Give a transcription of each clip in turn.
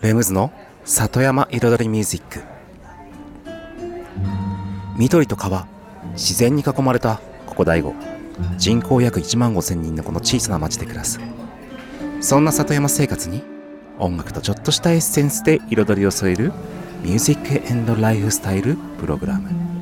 レムズの里山彩りミュージック緑と川自然に囲まれたここ大悟。人口約1万5000人のこの小さな町で暮らす。そんな里山生活に音楽とちょっとしたエッセンスで彩りを添えるミュージックエンドライフスタイルプログラム。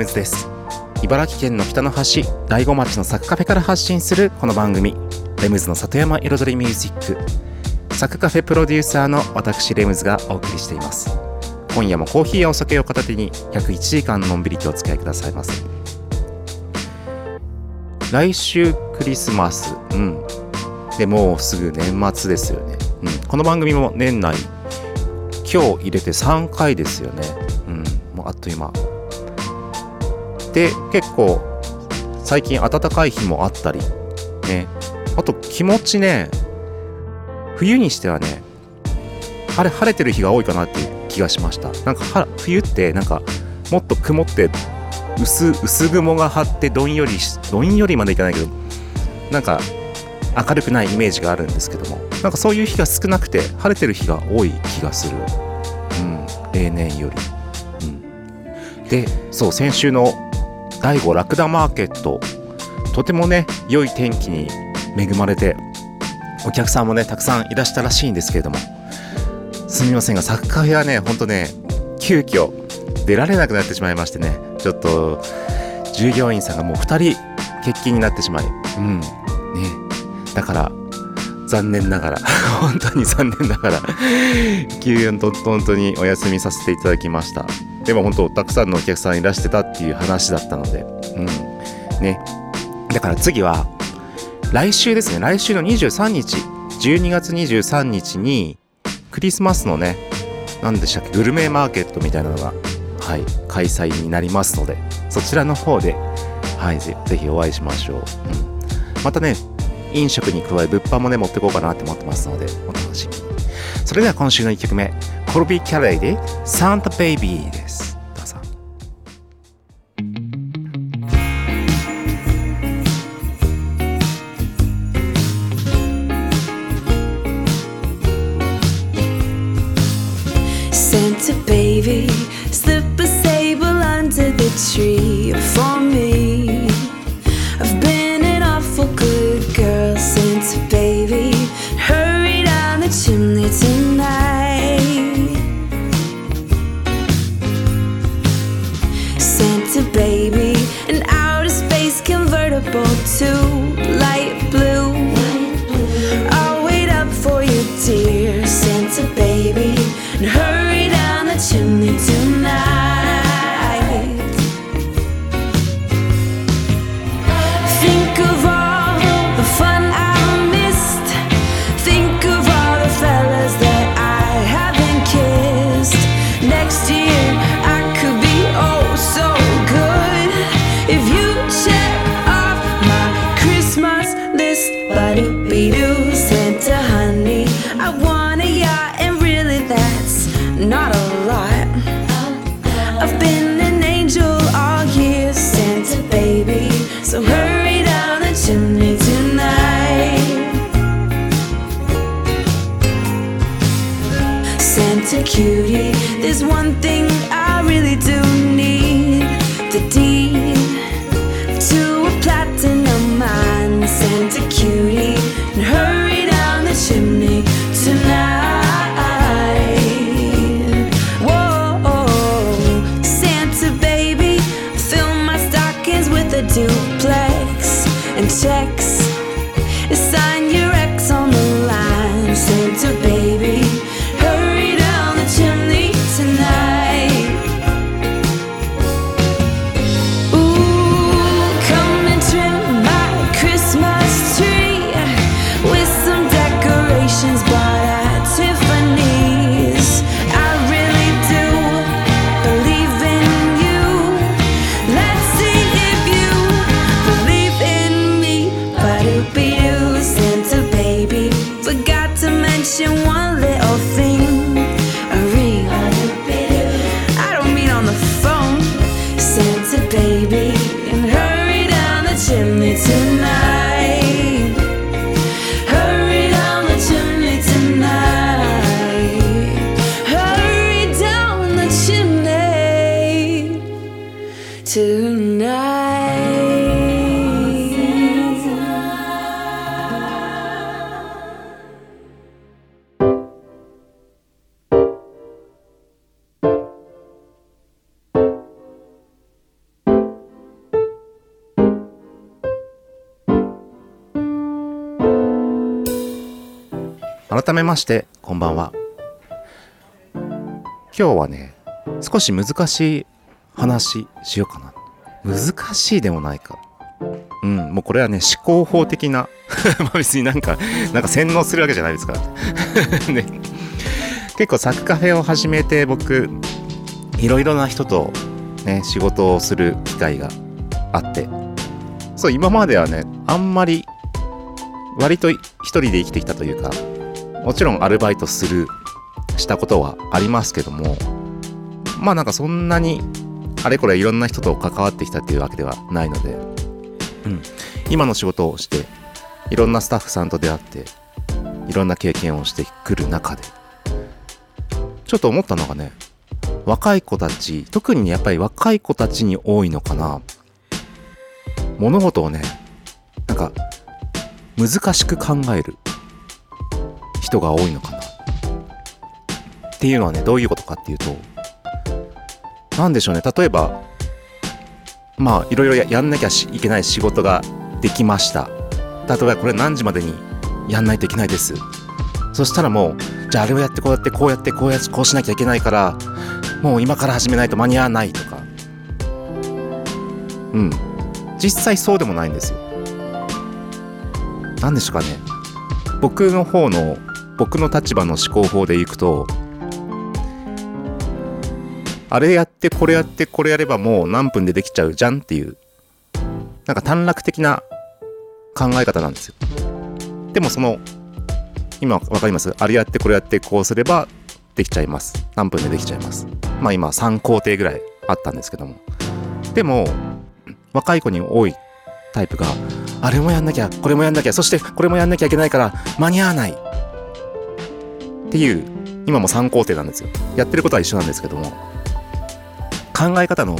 ムズです。茨城県の北の端大子町のサクカフェから発信するこの番組レムズの里山彩りミュージック。サクカフェプロデューサーの私レムズがお送りしています。今夜もコーヒーやお酒を片手に約1時間のんびりとお付き合いくださいませ。来週クリスマス。うん。でもうすぐ年末ですよね、うん、この番組も年内。今日入れて3回ですよね。うん。もうあっという間。で結構最近暖かい日もあったりね。あと気持ちね冬にしてはね晴れ晴れてる日が多いかなっていう気がしました。なんか冬ってなんかもっと曇って薄薄雲が張ってどんよりどんよりまでいかないけどなんか明るくないイメージがあるんですけどもなんかそういう日が少なくて晴れてる日が多い気がする。うん例年より。うん。でそう先週の第5ラクダマーケットとてもね良い天気に恵まれてお客さんもねたくさんいらしたらしいんですけれども。すみませんがサッカーフェはねほんとね急遽出られなくなってしまいましてね。ちょっと従業員さんがもう2人欠勤になってしまい。うん。ね。だから残念ながら。本当に残念ながら。急遽と本当にお休みさせていただきました。でも本当たくさんのお客さんいらしてたっていう話だったのでうん。ね。だから次は来週ですね。来週の23日。12月23日にクリスマスのね何でしたっけグルメマーケットみたいなのがはい開催になりますのでそちらの方ではいぜぜひお会いしましょう、うん、またね飲食に加え物販もね持ってこうかなって思ってますのでお楽しみに。それでは今週の1曲目コルビー・キャレイで「サンタ・ベイビー」です。千里 one thing 改めましてこんばんは。今日はね少し難しい話しようかな。難しいでもないか。うんもうこれはね思考法的な まあ別になんかなんか洗脳するわけじゃないですから。ね。結構サクカフェを始めて僕いろいろな人とね仕事をする機会があって。そう今まではねあんまり割と一人で生きてきたというかもちろんアルバイトするしたことはありますけどもまあなんかそんなにあれこれいろんな人と関わってきたっていうわけではないので、うん、今の仕事をしていろんなスタッフさんと出会っていろんな経験をしてくる中でちょっと思ったのがね若い子たち特にやっぱり若い子たちに多いのかな。物事をねなんか難しく考える。人が多いのかな。っていうのはねどういうことかっていうと何でしょうね。例えばまあいろいろやんなきゃいけない仕事ができました。例えばこれ何時までにやんないといけないです。そしたらもうじゃああれをやってこうやってこうやってこうやってこうしなきゃいけないからもう今から始めないと間に合わないとか。うん。実際そうでもないんですよ。何でしょうかね。僕の方の僕の立場の思考法でいくとあれやってこれやってこれやればもう何分でできちゃうじゃんっていうなんか短絡的な考え方なんですよ。でもその今わかります？あれやってこれやってこうすればできちゃいます。何分でできちゃいます？まあ今3工程ぐらいあったんですけども。でも若い子に多いタイプがあれもやんなきゃこれもやんなきゃそしてこれもやんなきゃいけないから間に合わない。っていう今も3工程なんですよ。やってることは一緒なんですけども考え方の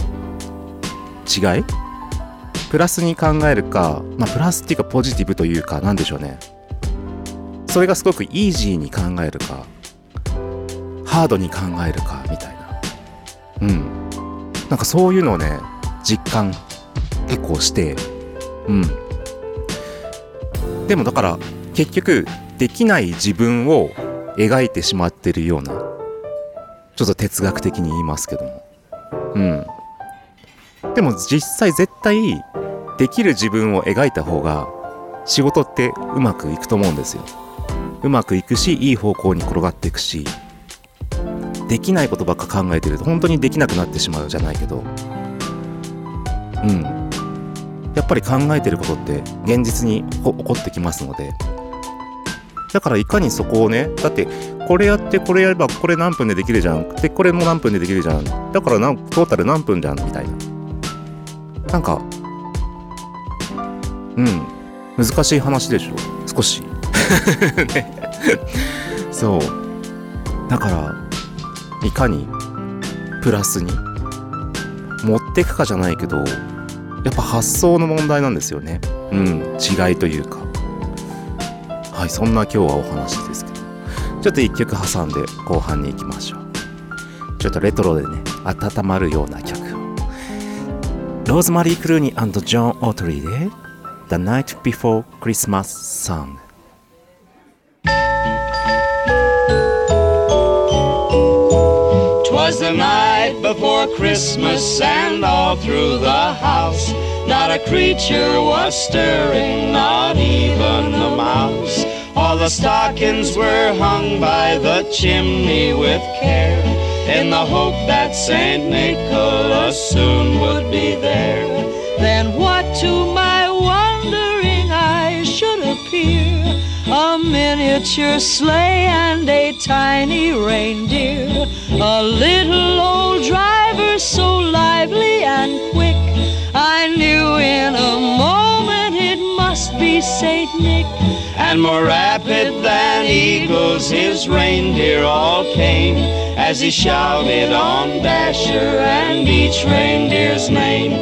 違い？プラスに考えるかまあプラスっていうかポジティブというかなんでしょうね。それがすごくイージーに考えるかハードに考えるかみたいな。うん。なんかそういうのをね実感結構してうん。でもだから結局できない自分を描いてしまってるようなちょっと哲学的に言いますけども。うん。でも実際絶対できる自分を描いた方が仕事ってうまくいくと思うんですよ。うまくいくしいい方向に転がっていくしできないことばっか考えてると本当にできなくなってしまうじゃないけど。うん。やっぱり考えてることって現実に起こ起こってきますのでだからいかにそこをねだってこれやってこれやればこれ何分でできるじゃん。でこれも何分でできるじゃん。だからなんトータル何分じゃん。みたいな。なんかうん。難しい話でしょ。少し。ね。そう。だからいかにプラスに持っていくかじゃないけどやっぱ発想の問題なんですよね。うん。違いというかはいそんな今日はお話ですけどちょっと一曲挟んで後半に行きましょうちょっとレトロでね温まるような曲をローズマリー・クルーニージョン・オートリーで The Night Before Christmas Song Twas the night before Christmas, and all through the house, not a creature was stirring, not even a mouse. All the stockings were hung by the chimney with care, in the hope that Saint Nicholas soon would be there. Then what to my wondering eyes should appear? A miniature sleigh and a tiny reindeer. A little old driver so lively and quick. Be Saint Nick. And more rapid than eagles, his reindeer all came as he shouted on Dasher and each reindeer's name.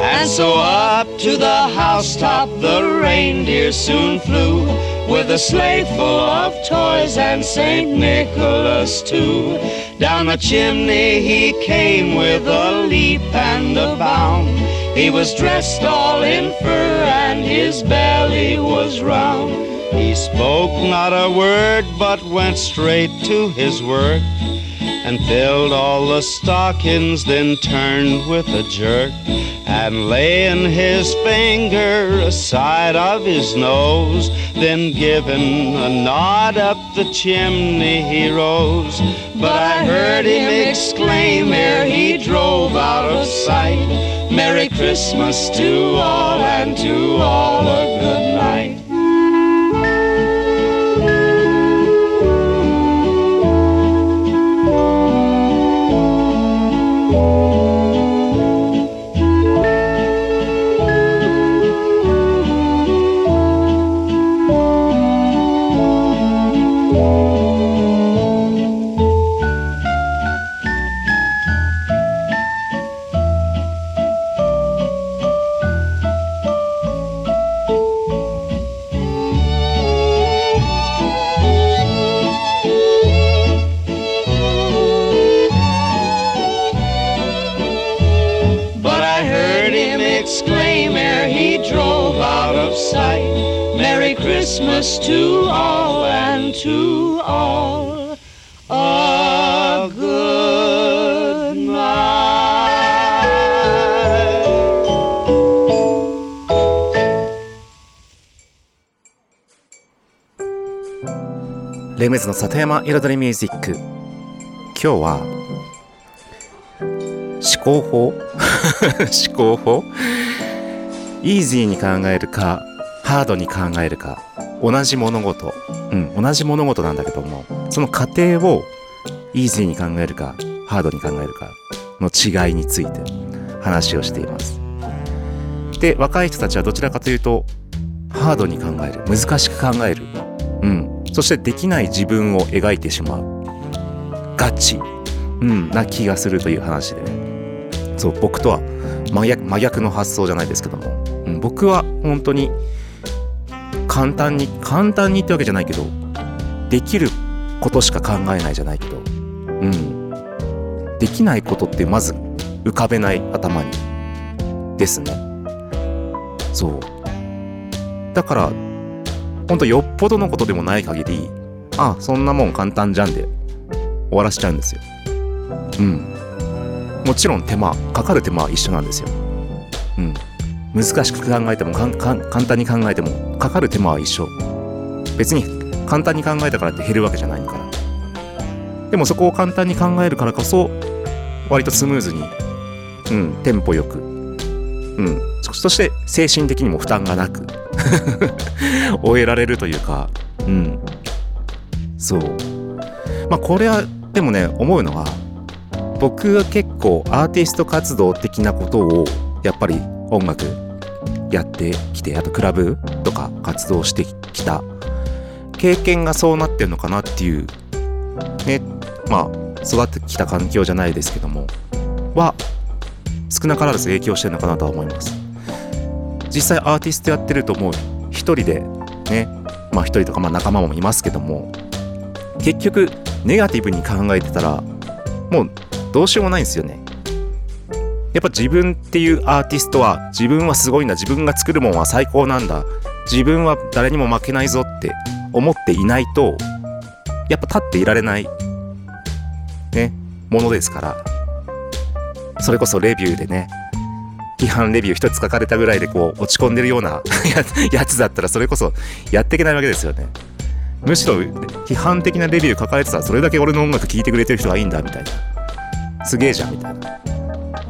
And so up to the housetop the reindeer soon flew with a sleigh full of toys and St. Nicholas too. Down the chimney he came with a leap and a bound. He was dressed all in fur and his belly was round. He spoke not a word but went straight to his work and filled all the stockings, then turned with a jerk and laying his finger aside of his nose, then giving a nod up the chimney he rose. But I heard him exclaim ere he drove out of sight, Merry Christmas to all and to all a good night. Sight. Merry Christmas to all and to all. A good night. レムズの里山彩りミュージック今日は思考法思考法イージーに考えるかハードに考えるか同じ物事。うん同じ物事なんだけどもその過程をイージーに考えるかハードに考えるかの違いについて話をしています。で若い人たちはどちらかというとハードに考える難しく考える。うんそしてできない自分を描いてしまう。ガチ。うんな気がするという話で。ねそう僕とは真逆真逆の発想じゃないですけども、僕は本当に簡単に簡単にってわけじゃないけどできることしか考えないじゃないけどうん。できないことってまず浮かべない頭にですね。そう。だからほんとよっぽどのことでもない限りあそんなもん簡単じゃんで終わらしちゃうんですよ。うん。もちろん手間かかる手間は一緒なんですよ。うん。難しく考えても簡単に考えてもかかる手間は一緒。別に簡単に考えたからって減るわけじゃないから。でもそこを簡単に考えるからこそ割とスムーズにうんテンポよくうんそそして精神的にも負担がなく 終えられるというかうん。そう。まあこれはでもね思うのは僕は結構アーティスト活動的なことをやっぱり音楽やってきてあとクラブとか活動してきた。経験がそうなってるのかなっていう。ねまあ育ってきた環境じゃないですけども。は少なからず影響してるのかなとは思います。実際アーティストやってるともう一人でねまあ一人とかまあ仲間もいますけども。結局ネガティブに考えてたらもうどうしようもないんですよね。やっぱ自分っていうアーティストは自分はすごいんだ自分が作るもんは最高なんだ自分は誰にも負けないぞって思っていないとやっぱ立っていられないねものですから。それこそレビューでね批判レビュー一つ書かれたぐらいでこう落ち込んでるような ややつだったらそれこそやっていけないわけですよね。むしろ批判的なレビュー書かれてたらそれだけ俺の音楽聴いてくれてる人がいいんだみたいな。すげえじゃんみたいな。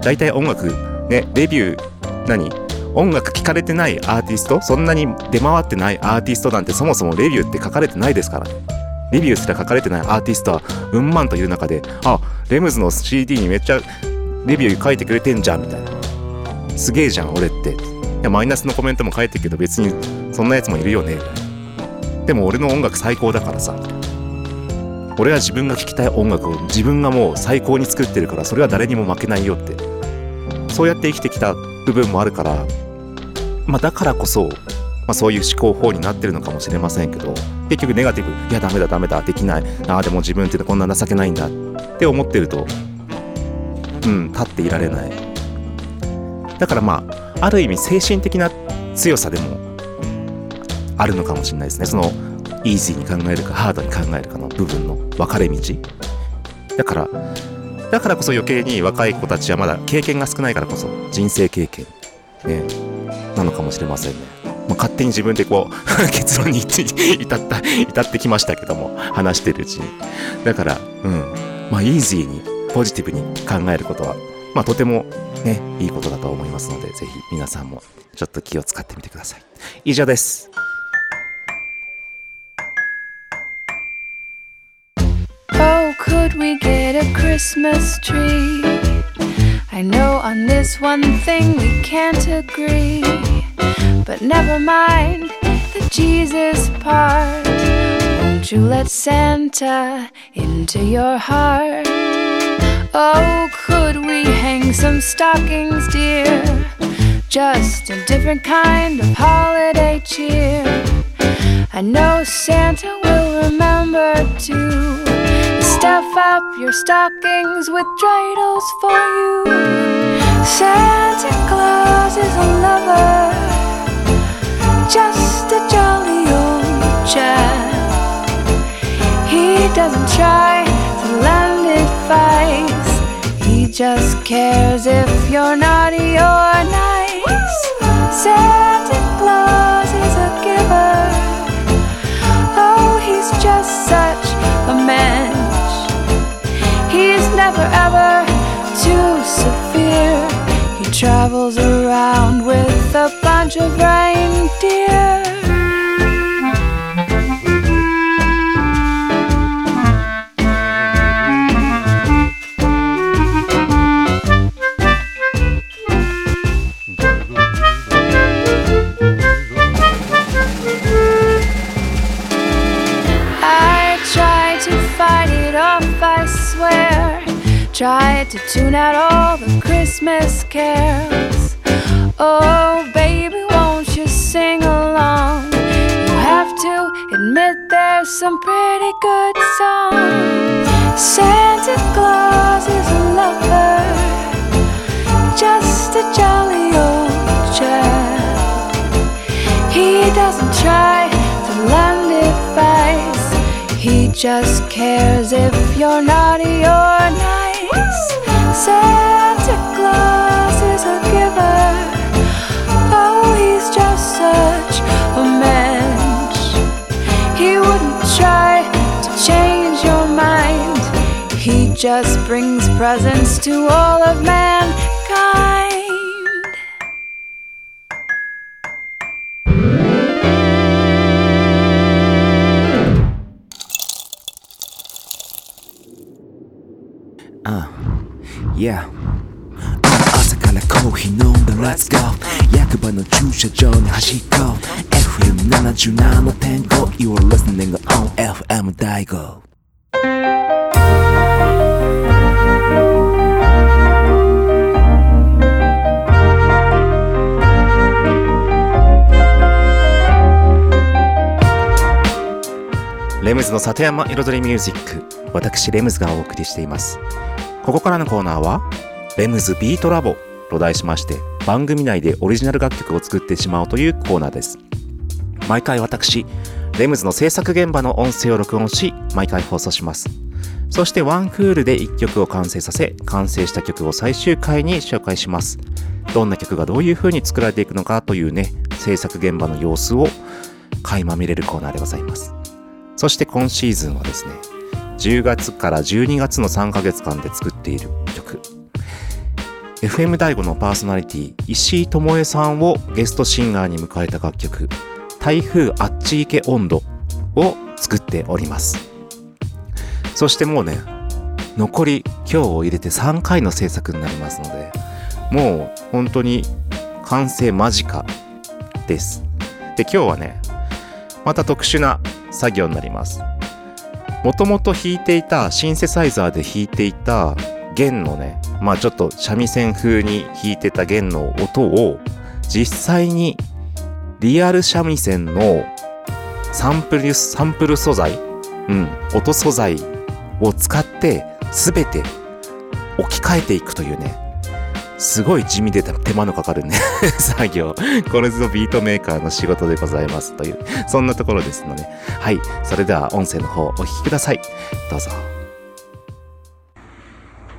大体音楽ねレビュー何？音楽聴かれてないアーティスト？そんなに出回ってないアーティストなんてそもそもレビューって書かれてないですから。ねレビューすら書かれてないアーティストはうん万といる中であレムズの CD にめっちゃレビュー書いてくれてんじゃんみたいな。すげえじゃん俺って。いやマイナスのコメントも返ってるけど別にそんなやつもいるよね。でも俺の音楽最高だからさ。俺は自分が聴きたい音楽を自分がもう最高に作ってるからそれは誰にも負けないよって。そうやって生きてきた部分もあるからまあだからこそ、まあ、そういう思考法になってるのかもしれませんけど結局ネガティブいやダメだダメだできない。ああでも自分ってこんな情けないんだって思ってるとうん立っていられない。だからまあある意味精神的な強さでもあるのかもしれないですね。そのイージーに考えるかハードに考えるかの部分の分かれ道。だからだからこそ余計に若い子たちはまだ経験が少ないからこそ人生経験。ね。なのかもしれませんね、まあ、勝手に自分でこう 結論に至った至ってきましたけども話してるうちに。だからうん。まあイージーにポジティブに考えることはまあとてもねいいことだと思いますのでぜひ皆さんもちょっと気を使ってみてください。以上です。Could we get a Christmas tree? I know on this one thing we can't agree. But never mind the Jesus part. Won't you let Santa into your heart? Oh, could we hang some stockings, dear? Just a different kind of holiday cheer. I know Santa will remember to stuff up your stockings with dreidels for you. Santa Claus is a lover, just a jolly old chap. He doesn't try to land advice, he just cares if you're naughty or nice. Santa Claus is a giver. Oh, he's just such never ever too severe. He travels around with a bunch of reindeer. Tried to tune out all the Christmas carols. Oh, baby, won't you sing along? You have to admit there's some pretty good songs. Santa Claus is a lover, just a jolly old chap. He doesn't try to lend advice. He just cares if you're naughty or nice santa claus is a giver. Oh, he's just such a man. He just brings presents to all of mankind. Yeah. 朝からコーヒー飲んだ Let's go. 役場の駐車場に走っこう FM77.5 You are listening on FM 大悟レムズの里山彩りミュージック私レムズがお送りしていますここからのコーナーはレムズビートラボと題しまして番組内でオリジナル楽曲を作ってしまおうというコーナーです。毎回私レムズの制作現場の音声を録音し毎回放送します。そしてワンクールで1曲を完成させ完成した曲を最終回に紹介します。どんな曲がどういう風に作られていくのかというね制作現場の様子を垣間見れるコーナーでございます。そして今シーズンはですね10月から12月の3ヶ月間で作っている曲 FM 大悟のパーソナリティ石井智恵さんをゲストシンガーに迎えた楽曲「台風あっち行け温度」を作っておりますそしてもうね残り今日を入れて3回の制作になりますのでもう本当に完成間近です。で、今日はね、また特殊な作業になります。もともと弾いていた、シンセサイザーで弾いていた弦のね、まあちょっと三味線風に弾いてた弦の音を、実際にリアル三味線のサンプル、サンプル素材、うん、音素材を使って全て置き換えていくというね、すごい地味で手間のかかるね、作業。これぞビートメーカーの仕事でございますという、そんなところですので、はい、それでは音声の方お聞きください。どうぞ。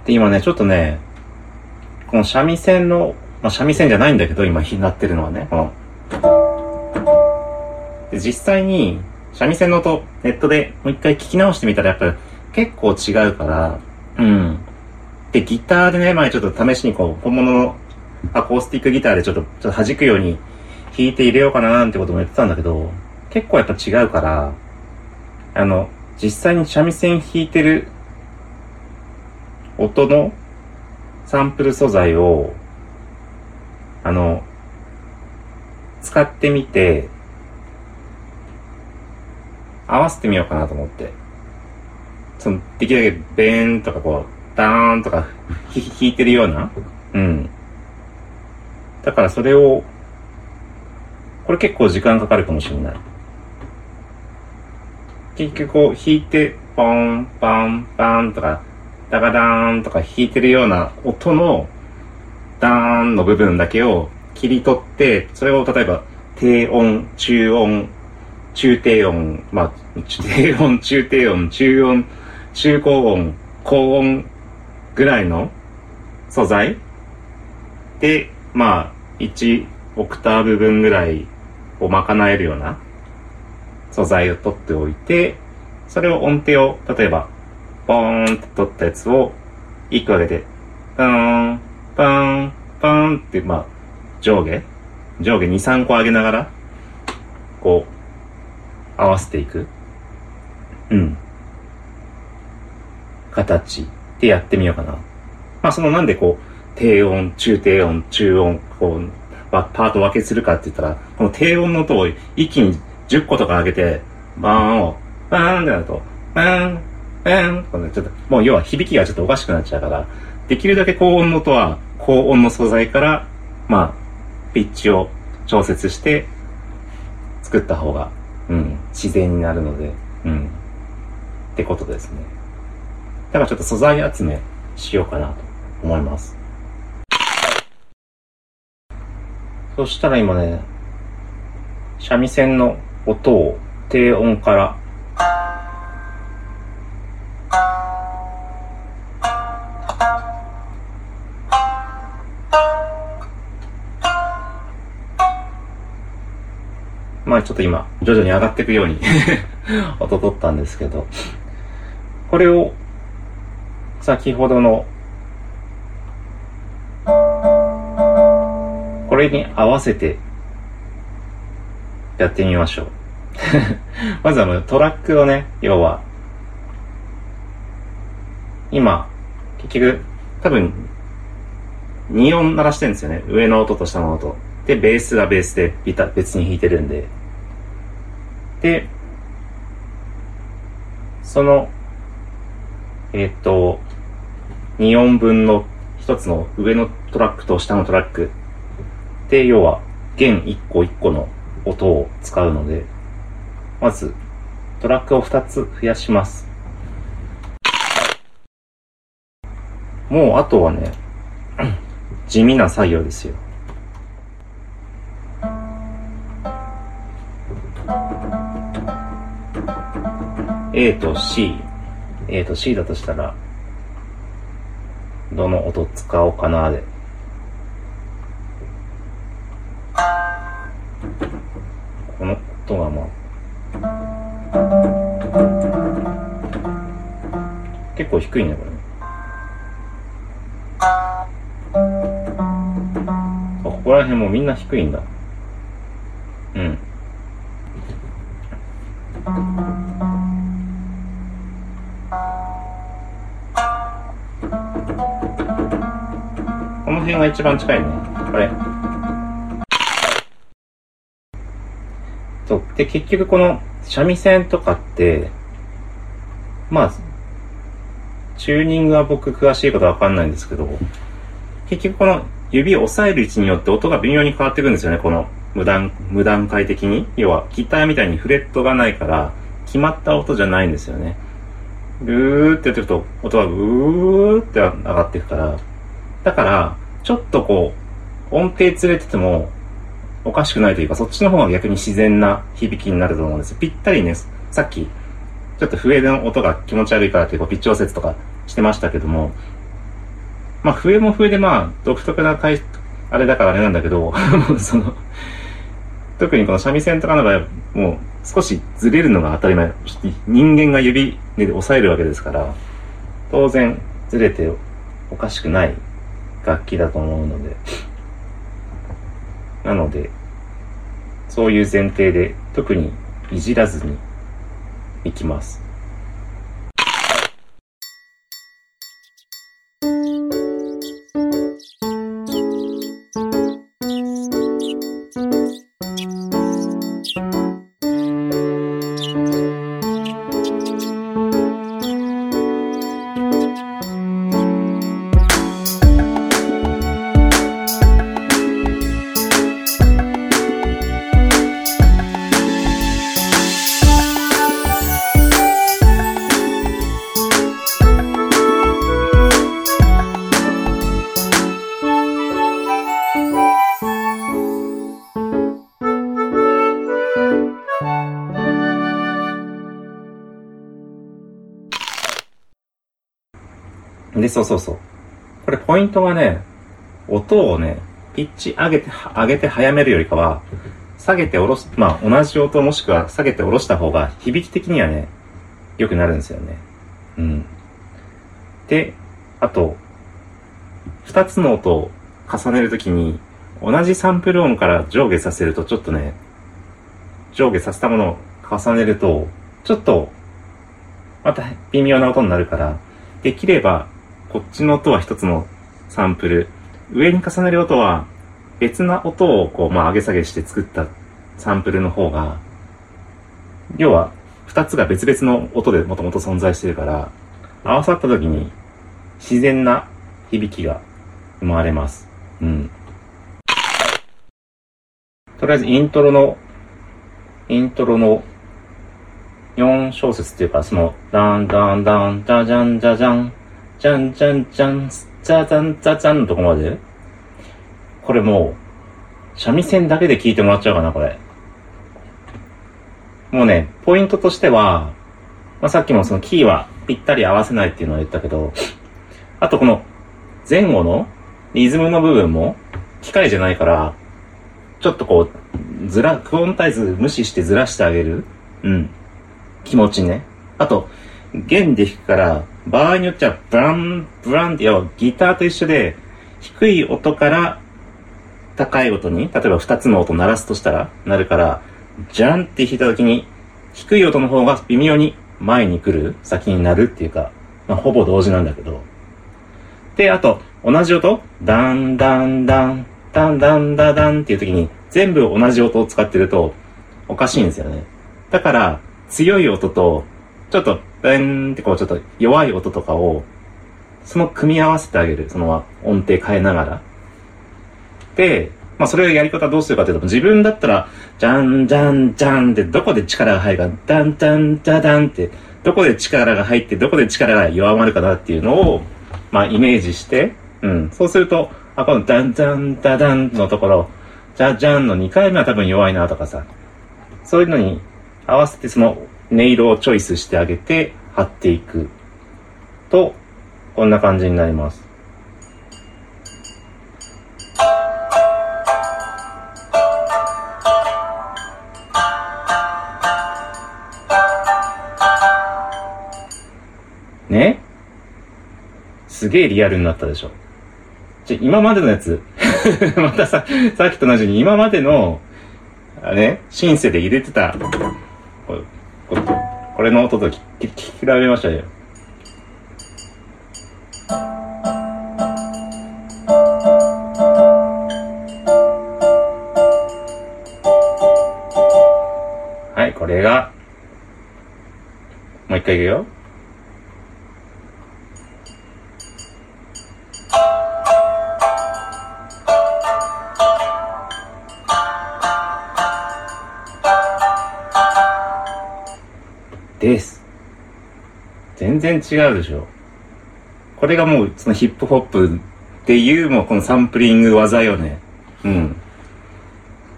で、今ね、ちょっとね、この三味線の、まあ、三味線じゃないんだけど、今、なってるのはね、この、で実際に、三味線の音、ネットでもう一回聞き直してみたら、やっぱり結構違うから、うん。で、ギターでね、前ちょっと試しにこう、本物のアコースティックギターでちょっと、ちょっと弾くように弾いて入れようかななんてことも言ってたんだけど、結構やっぱ違うから、あの、実際に三味線弾いてる音のサンプル素材を、あの、使ってみて、合わせてみようかなと思って。その、できるだけベーンとかこう、ダーンとかひ弾いてるような？うん。だからそれを、これ結構時間かかるかもしれない。結局こう弾いて、ポン、パン、パンとか、ダガダーンとか弾いてるような音のダーンの部分だけを切り取って、それを例えば低音、中音、中低音、まあ、低音、中低音、中音、中高音、高音ぐらいの素材？で、まあ、1オクターブ分ぐらいを賄えるような素材を取っておいて、それを音程を、例えば、ボーンって取ったやつを、一個上げて、パーン、パーン、パーンって、まあ、上下？上下2、3個上げながら、こう、合わせていく。うん。形でやってみようかな。まあ、そのなんでこう、低音、中低音、中音、こう、パート分けするかって言ったら、この低音の音を一気に10個とか上げて、バーンを、バーンってなると、バーン、バーンとね、ちょっと、もう要は響きがちょっとおかしくなっちゃうから、できるだけ高音の音は、高音の素材から、まあ、ピッチを調節して、作った方が、うん、自然になるので、うん、ってことですね。だからちょっと素材集めしようかなと思います。そしたら今ね、三味線の音を低音からまあちょっと今、徐々に上がっていくように 音取ったんですけど、これを先ほどのこれに合わせてやってみましょう。まずあのトラックをね、要は、今、結局、多分、2音鳴らしてるんですよね。上の音と下の音。で、ベースはベースで別に弾いてるんで。で、その、えっと、2音分の一つの上のトラックと下のトラックで、要は、弦1個1個の音を使うので、まず、トラックを2つ増やします。もう、あとはね、地味な作業ですよ。A と C。A と C だとしたら、どの音使おうかなで。この音がまあ、結構低いね、これ。あ、ここら辺もみんな低いんだ。うん。辺が一番近いね。これ。そう。で、結局この三味線とかって、まあ、チューニングは僕詳しいことはわかんないんですけど、結局この指を押さえる位置によって音が微妙に変わってくるんですよね、この無段、無段階的に。要はギターみたいにフレットがないから、決まった音じゃないんですよね。ブーってやってると、音がブーって上がっていくから。だから、ちょっとこう、音程ずれててもおかしくないというか、そっちの方が逆に自然な響きになると思うんですよ。ぴったりね、さっき、ちょっと笛の音が気持ち悪いからってこうピッチ調節とかしてましたけども、まあ笛も笛でまあ独特な回、あれだからあれなんだけど、その、特にこの三味線とかの場合はもう少しずれるのが当たり前。人間が指で押さえるわけですから、当然ずれておかしくない楽器だと思うので、なので、そういう前提で特にいじらずにいきます。イントがね、音をね、ピッチ上げて、上げて早めるよりかは、下げて下ろす、まあ同じ音もしくは下げて下ろした方が響き的にはね、良くなるんですよね。うん。で、あと、二つの音を重ねるときに、同じサンプル音から上下させるとちょっとね、上下させたものを重ねると、ちょっと、また微妙な音になるから、できれば、こっちの音は一つのサンプル、上に重ねる音は別な音をこう、まあ上げ下げして作ったサンプルの方が、要は二つが別々の音でもともと存在してるから、合わさった時に自然な響きが生まれます。うん。とりあえずイントロの、イントロの4小節っていうか、その、ダンダンダン、ダジャンジャジャン、じゃんじゃんじゃん、じゃじゃんじゃじゃんのとこまで？これもう、三味線だけで聞いてもらっちゃうかな、これ。もうね、ポイントとしては、まあ、さっきもそのキーはぴったり合わせないっていうのを言ったけど、あとこの前後のリズムの部分も機械じゃないから、ちょっとこう、ずら、クオンタイズ無視してずらしてあげる。うん。気持ちね。あと、弦で弾くから、場合によっちゃブラン、ブランって、要ギターと一緒で、低い音から高い音に、例えば二つの音鳴らすとしたら、なるから、ジャンって弾いた時に、低い音の方が微妙に前に来る、先になるっていうか、まあ、ほぼ同時なんだけど。で、あと、同じ音、ダンダンダン、ダンダンダダンっていう時に、全部同じ音を使ってると、おかしいんですよね。だから、強い音と、ちょっと、ベンってこう、ちょっと弱い音とかを、その組み合わせてあげる。その音程変えながら。で、まあそれをやり方どうするかというと、自分だったら、じゃんじゃんじゃんってどこで力が入るか、ダンダンダダンって、どこで力が入って、どこで力が弱まるかなっていうのを、まあイメージして、うん。そうすると、あ、このダンダンダダンのところ、じゃじゃんの2回目は多分弱いなとかさ、そういうのに合わせてその音色をチョイスしてあげて貼っていくと、こんな感じになります。ね？すげえリアルになったでしょ。じゃ、今までのやつ、またさ、さっきと同じように今までの、あれ？ね、シンセで入れてた、これの音と聞き比べましたよ。はいこれが、もう一回いくよ。然違うでしょ。これがもうそのヒップホップっていうもうこのサンプリング技よね。うん。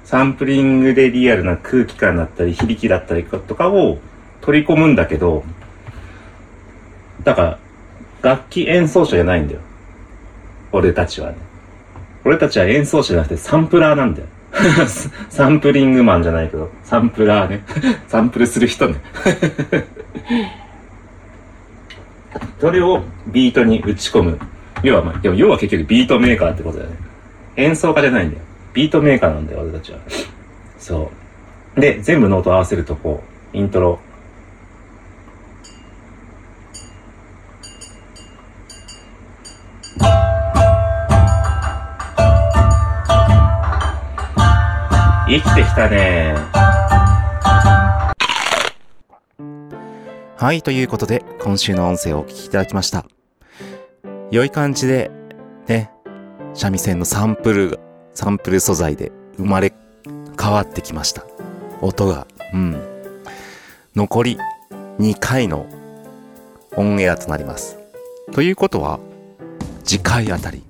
サンプリングでリアルな空気感だったり響きだったりとかを取り込むんだけど、だから楽器演奏者じゃないんだよ。俺たちはね。俺たちは演奏者じゃなくてサンプラーなんだよ。サンプリングマンじゃないけど、サンプラーね。サンプルする人ね。それをビートに打ち込む。要は、まあ、でも要は結局ビートメーカーってことだよね。演奏家じゃないんだよ。ビートメーカーなんだよ、俺たちは。そう。で、全部ノート合わせるとこう、イントロ。生きてきたねはい、ということで、今週の音声をお聞きいただきました。良い感じで、ね、三味線のサンプル、サンプル素材で生まれ変わってきました。音が。うん。残り2回のオンエアとなります。ということは、次回あたり、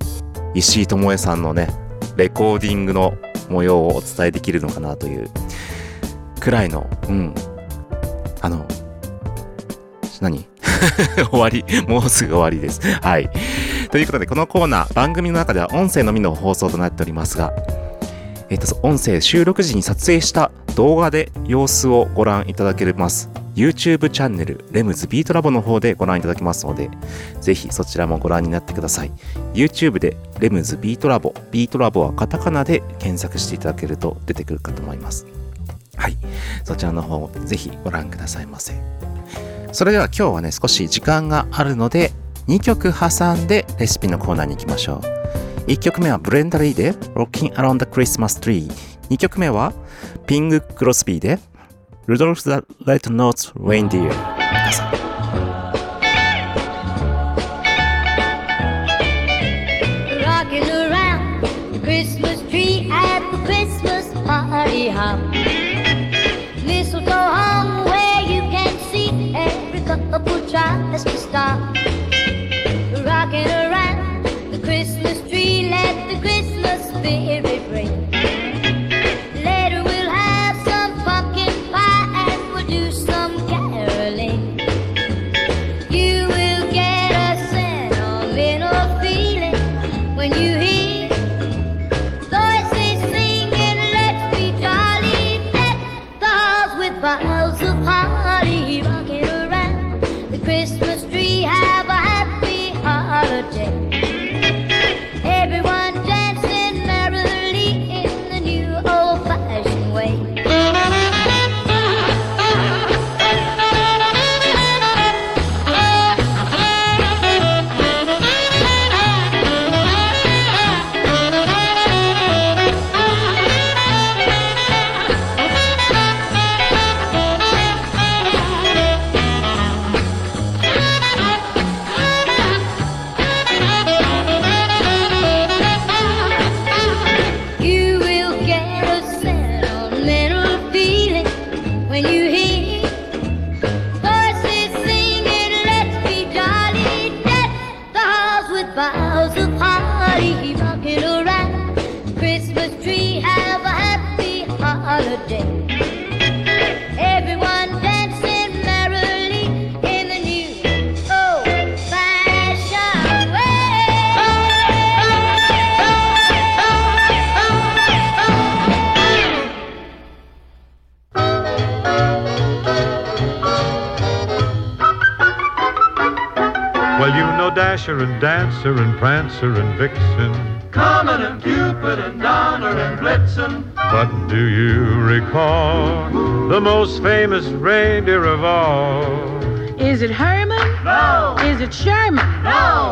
石井智恵さんのね、レコーディングの模様をお伝えできるのかなというくらいの、うん。あの、何？終わり。もうすぐ終わりです。はい。ということで、このコーナー、番組の中では音声のみの放送となっておりますが、えっと、音声収録時に撮影した動画で様子をご覧いただけます。YouTube チャンネル、レムズビートラボの方でご覧いただけますので、ぜひそちらもご覧になってください。YouTube でレムズビートラボ、ビートラボはカタカナで検索していただけると出てくるかと思います。はい。そちらの方、ぜひご覧くださいませ。それでは今日はね、少し時間があるので、2曲挟んでレシピのコーナーに行きましょう。1曲目はブレンダリーで Rocking Around the Christmas Tree。2曲目はピング・クロスビーで Rudolph the Red Nose Reindeer。どうぞ Christmas tree at the Christmas party hop. Couple tries to stop. Rocking around the Christmas tree, let the Christmas spirit ring. Dancer and Prancer and Vixen. Comet and Cupid and Donner and Blitzen. But do you recall the most famous reindeer of all? Is it Herman? No, Is it Sherman?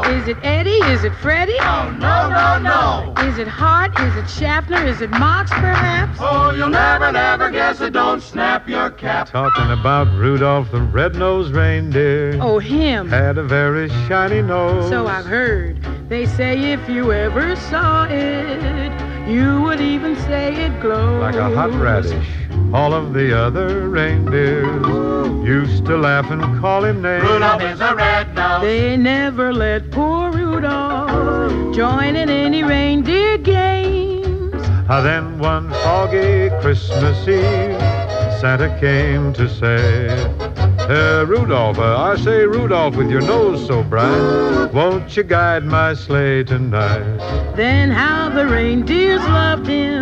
No, Is it Eddie? Is it Freddie? Oh, no, no, no. Is it Hart? Is it Schaffner? Is it Marx, perhaps? Oh, you'll never, never guess it. Don't snap your cap. Talking about Rudolph the red-nosed reindeer. Oh, him. Had a very shiny nose. So I've heard. They say if you ever saw it, you would even say it glows. Like a hot radish. All of the other reindeers used to laugh and call him names. Rudolph is a red nose. They never let poor Rudolph join in any reindeer games. Ah, then one foggy Christmas Eve, Santa came to say, uh, Rudolph, uh, I say, Rudolph, with your nose so bright, won't you guide my sleigh tonight? Then how the reindeers loved him,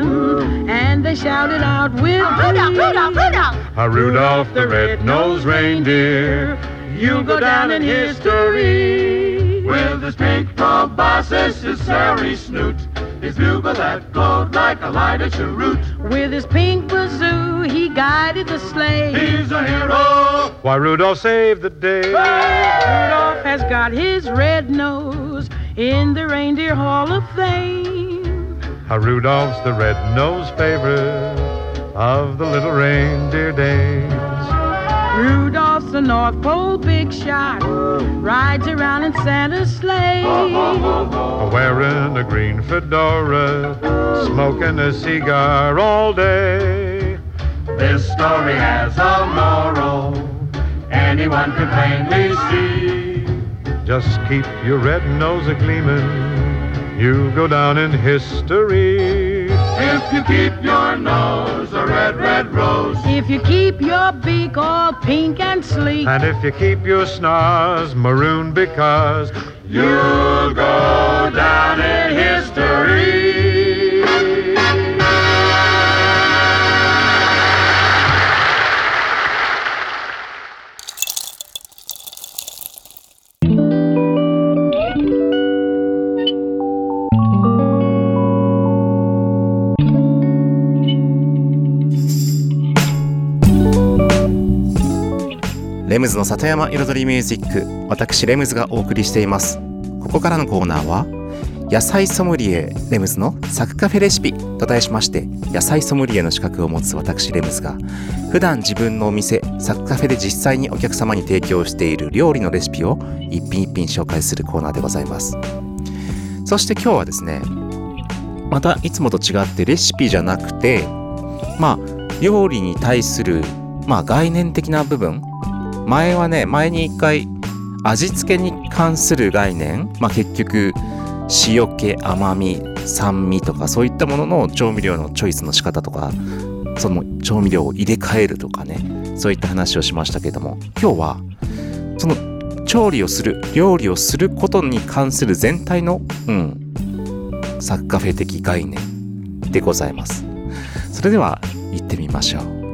and they shouted out with Rudolph. Rudolph, Rudolph! Ah, Rudolph the red-nosed reindeer, You'll go down in history. With his pink proboscis, his hairy snoot, his bugle that glowed like a lighted cheroot. With his pink bazoo, he guided the sleigh. He's a hero. why Rudolph saved the day. Rudolph has got his red nose in the Reindeer Hall of Fame. Ah, Rudolph's the red-nosed favorite of the little reindeer dames. Rudolph's the North Pole big shot, rides around in Santa's sleigh. Wearing a green fedora, smoking a cigar all day. This story has a moral. Anyone can plainly see. Just keep your red nose a gleaming, you go down in history. If you keep your nose a red, red rose. If you keep your beak all pink and sleek, And if you keep your snars maroon because You'll go down in history. レムズの里山彩りミュージック私レムズがお送りしています。ここからのコーナーは野菜ソムリエレムズのサクカフェレシピと題しまして野菜ソムリエの資格を持つ私レムズが普段自分のお店サクカフェで実際にお客様に提供している料理のレシピを一品一品紹介するコーナーでございます。そして今日はですねまたいつもと違ってレシピじゃなくてまあ料理に対するまあ概念的な部分前はね前に一回味付けに関する概念、まあ、結局塩気甘み酸味とかそういったものの調味料のチョイスの仕方とかその調味料を入れ替えるとかねそういった話をしましたけども今日はその調理をする料理をすることに関する全体の、うん、サッカフェ的概念でございます。それでは行ってみましょう。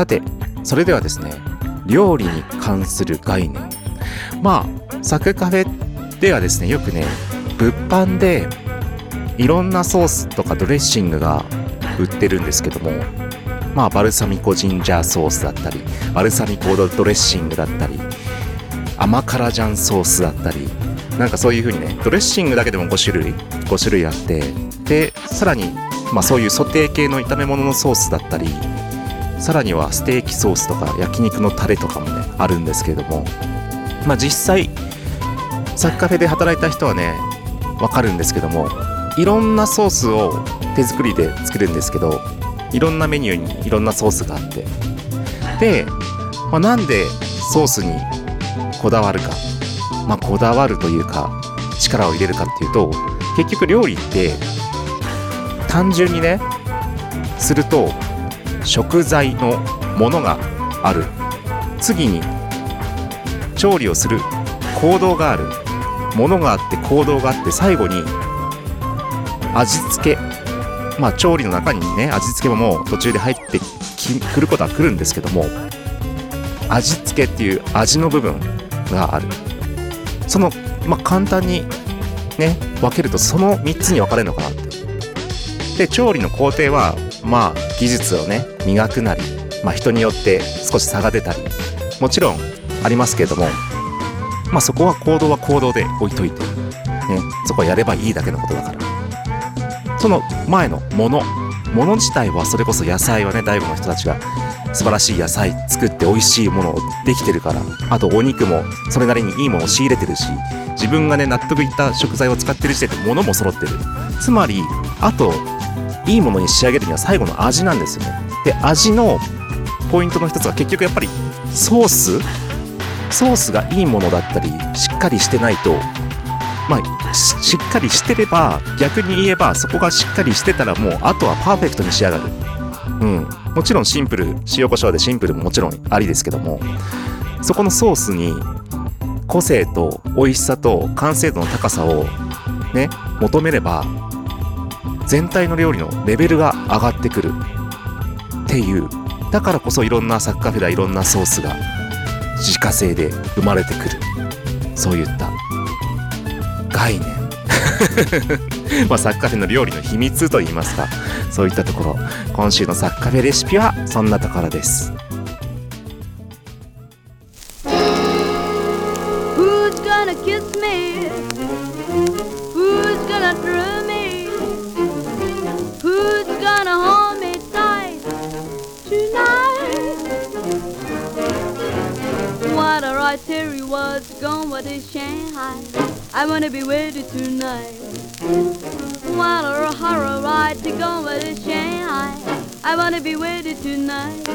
さてそれではですね料理に関する概念。まあサクカフェではですねよくね物販でいろんなソースとかドレッシングが売ってるんですけどもまあバルサミコジンジャーソースだったりバルサミコドレッシングだったり甘辛ジャンソースだったりなんかそういう風にねドレッシングだけでも5種類5種類あってでさらにまあそういうソテー系の炒め物のソースだったりさらにはステーキソースとか焼肉のタレとかもねあるんですけれども。まあ実際サッカフェで働いた人はねわかるんですけどもいろんなソースを手作りで作るんですけどいろんなメニューにいろんなソースがあって。で、まあ、なんでソースにこだわるか。まあこだわるというか力を入れるかっていうと結局料理って単純にねすると食材のものがある。次に調理をする行動がある。ものがあって行動があって最後に味付け。まあ調理の中にね味付けももう途中で入ってくることは来るんですけども味付けっていう味の部分がある。そのまあ簡単にね分けるとその3つに分かれるのかなって。で調理の工程はまあ技術をね磨くなりまあ、人によって少し差が出たりもちろんありますけれども、まあ、そこは行動は行動で置いといて、ね、そこはやればいいだけのことだから。その前のものもの自体はそれこそ野菜はね大悟の人たちが素晴らしい野菜作って美味しいものをできてるからあとお肉もそれなりにいいものを仕入れてるし自分がね納得いった食材を使ってる時点で物も揃ってる。つまりあといいものに仕上げるには最後の味なんですよね。で味のポイントの一つは結局やっぱりソース？ソースがいいものだったりしっかりしてないとまあししっかりしてれば逆に言えばそこがしっかりしてたらもうあとはパーフェクトに仕上がる。うん。もちろんシンプル塩コショウでシンプルももちろんありですけどもそこのソースに個性と美味しさと完成度の高さをね求めれば全体の料理のレベルが上がってくる。っていう。だからこそいろんなサッカフェだいろんなソースが自家製で生まれてくる。そういった。概念。まあサッカフェの料理の秘密といいますか。そういったところ。今週のサッカフェレシピはそんなところです。Was gone with his Shanghai. I wanna be with you tonight. What a horror ride to go with his Shanghai. I wanna be with you tonight.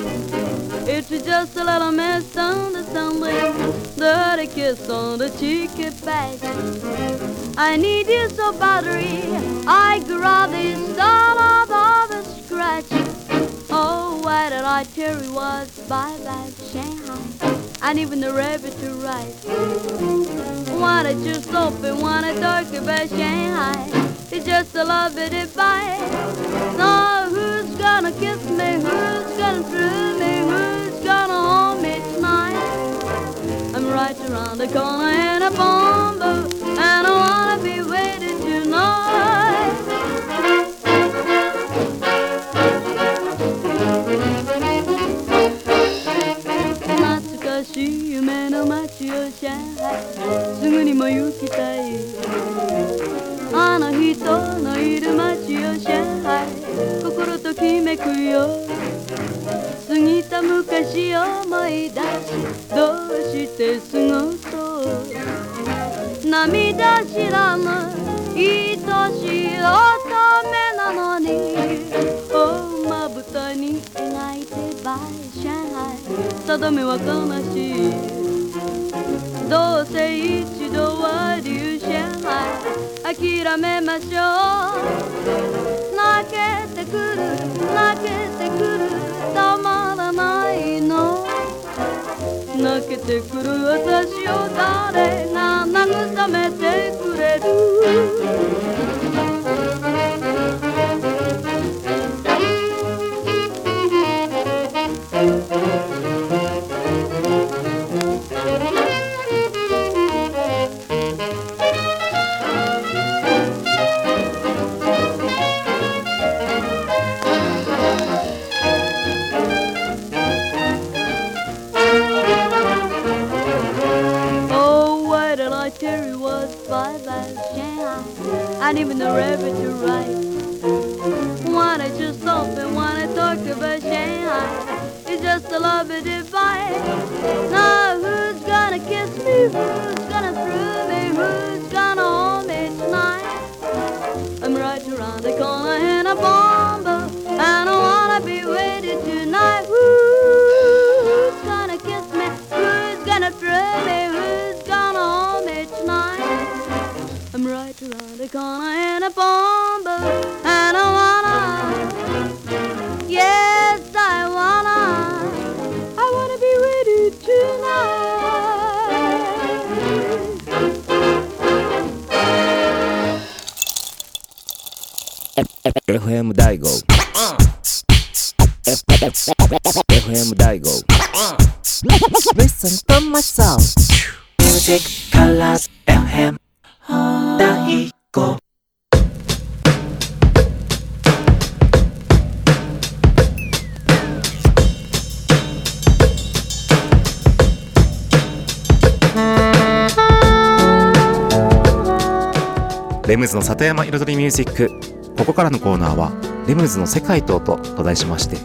It's just a little misunderstanding a kiss on the cheeky back. I need you so badly. I grab this start of all the scratch. Oh, why did I tell you was bye bye Shanghai? And even the rabbit to ride. Wanna just open, wanna talk about Shanghai. It's just a love it I. So who's gonna kiss me? Who's gonna thrill me? Who's gonna hold me tonight? I'm right around the corner in a bomber, and I wanna しい夢の街を上海すぐにも行きたいあの人のいる街を上海心ときめくよ過ぎた昔思い出しどうして過ごそう。涙知らぬ愛しい。定めは悲しいどうせ一度は流上海諦めましょう。泣けてくる泣けてくるたまらないの。泣けてくる私を誰が慰めてくれる？The rabbit to ride. Wanna just open, wanna talk about Shanghai? It's just a love divide. Now who's gonna kiss me? Who's gonna around the corner in a bomber, and I wanna. Yes, I wanna. I wanna be with you tonight. FM 大悟 FM 大悟 Listen to my song Music Colors FM 大 レムズの里山彩りミュージック。ここからのコーナーはレムズの世界とと題しまして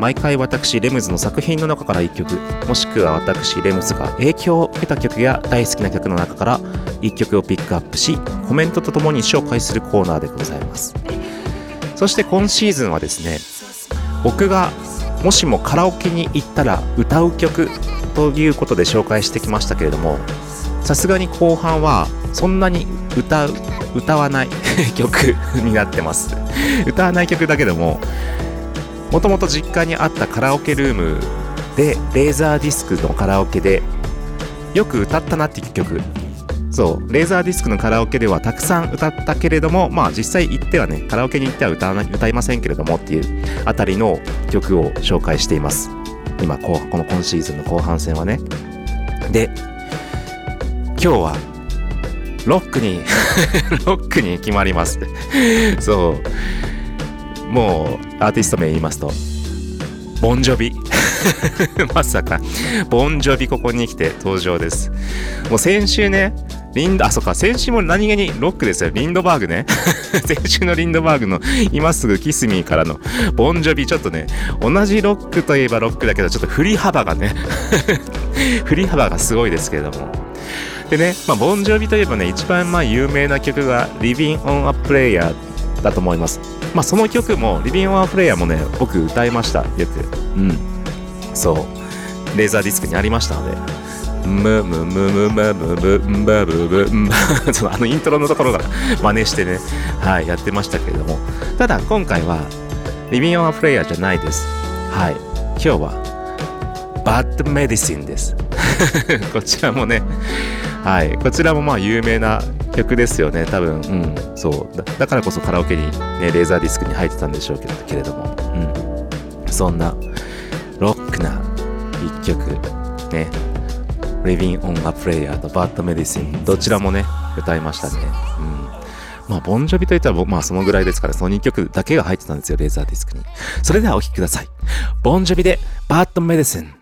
毎回私レムズの作品の中から1曲もしくは私レムズが影響を受けた曲や大好きな曲の中から1曲をピックアップしコメントとともに紹介するコーナーでございます。そして今シーズンはですね僕がもしもカラオケに行ったら歌う曲ということで紹介してきましたけれどもさすがに後半はそんなに歌う歌わない 曲になってます。歌わない曲だけどももともと実家にあったカラオケルームでレーザーディスクのカラオケでよく歌ったなっていう曲。そうレーザーディスクのカラオケではたくさん歌ったけれどもまあ実際行ってはねカラオケに行っては歌わない歌いませんけれどもっていうあたりの曲を紹介しています。今この今シーズンの後半戦はね。で今日はロックに ロックに決まります。そう。もうアーティスト名言いますとボンジョビ。まさか。ボンジョビここに来て登場です。もう先週ねリンドあそっか先週も何気にロックですよ。リンドバーグね。先週のリンドバーグの今すぐキスミーからのボンジョビ。ちょっとね同じロックといえばロックだけどちょっと振り幅がね振り幅がすごいですけれども。でね、まあ、ボンジョビといえばね、一番まあ有名な曲が Living on a Player だと思います。まあ、その曲も Living on a Player もね、僕歌いました、よく。うん。そう。レーザーディスクにありましたので。ムムムムムムブムバブブあのイントロのところから真似してね、はい、やってましたけれども。ただ今回は、リビ on a Player じゃないです。はい。今日は、Bad Medicine です。こちらもね、はい、こちらもまあ有名な曲ですよね、多分、うん、そうだ。からこそカラオケに、ね、レーザーディスクに入ってたんでしょうけどけれども、うん、そんなロックな一曲、ね、Living on a Prayer と Bad Medicine、どちらもね、歌いましたね。うんまあ、ボンジョビといったら、まあ、そのぐらいですから、その2曲だけが入ってたんですよ、レーザーディスクに。それではお聴きください。ボンジョビで Bad Medicine。Why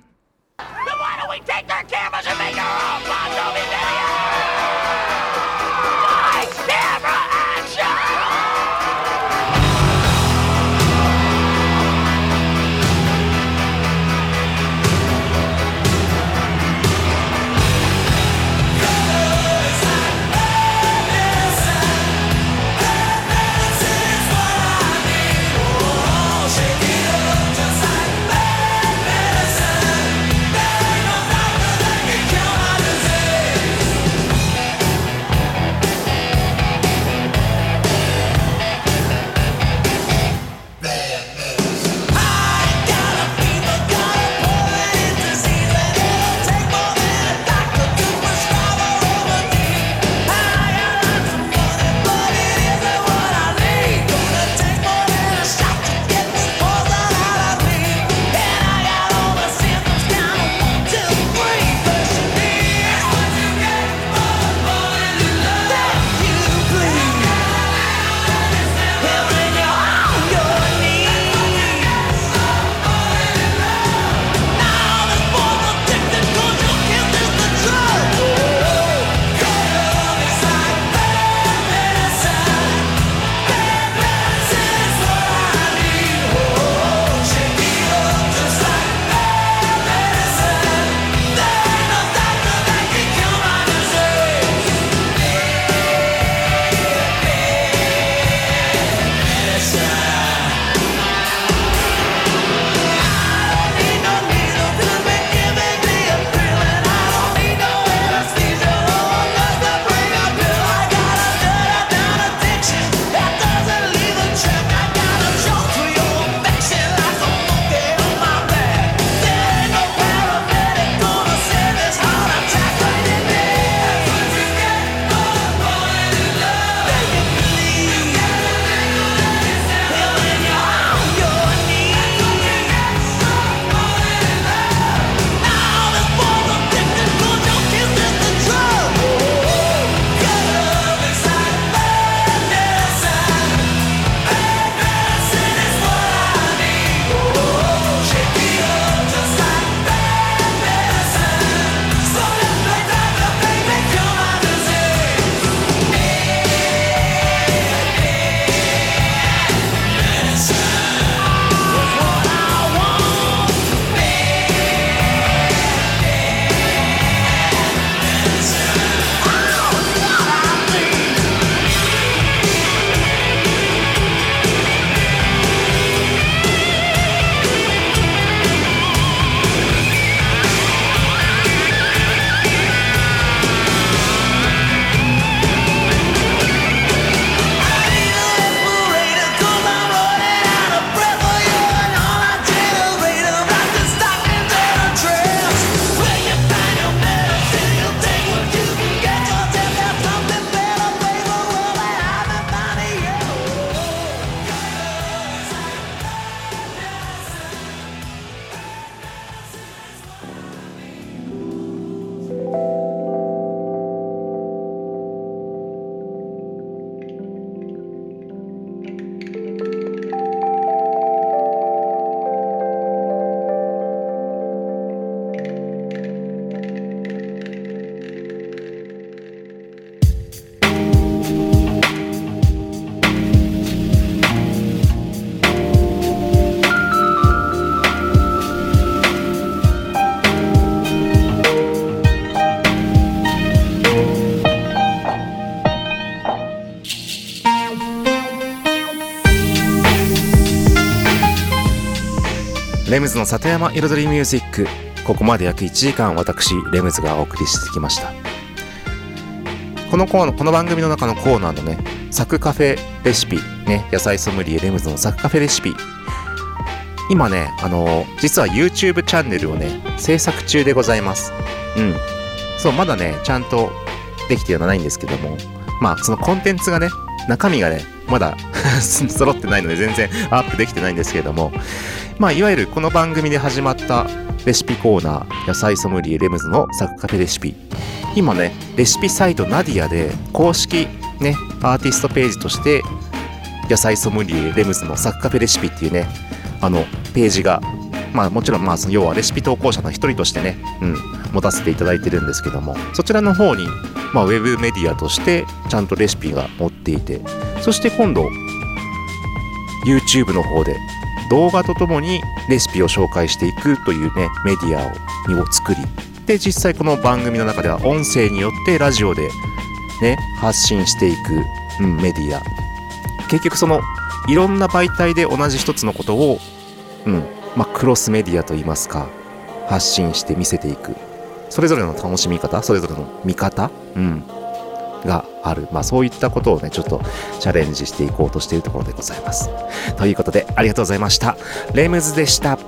レムズの里山彩りミュージック。ここまで約1時間私レムズがお送りしてきました。このコーナーこの番組の中のコーナーのねサクカフェレシピね野菜ソムリエレムズのサクカフェレシピ。今ねあの実は YouTube チャンネルをね制作中でございます。うん。そうまだねちゃんとできてはないんですけども。まあそのコンテンツがね中身がねまだ 揃ってないので全然アップできてないんですけれども。まあいわゆるこの番組で始まったレシピコーナー野菜ソムリエレムズのサクカフェレシピ。今ねレシピサイトナディアで公式ねアーティストページとして野菜ソムリエレムズのサクカフェレシピっていうねあのページがまあもちろんまあその要はレシピ投稿者の一人としてね、うん、持たせていただいてるんですけどもそちらの方に、まあ、ウェブメディアとしてちゃんとレシピが載っていてそして今度 YouTube の方で動画とともにレシピを紹介していくというねメディアをを作りで実際この番組の中では音声によってラジオでね発信していく、うん、メディア。結局そのいろんな媒体で同じ一つのことを、うんまあ、クロスメディアといいますか発信して見せていく。それぞれの楽しみ方それぞれの見方、うん、がある、まあ、そういったことをねちょっとチャレンジしていこうとしているところでございます。ということでありがとうございました。レムズでした。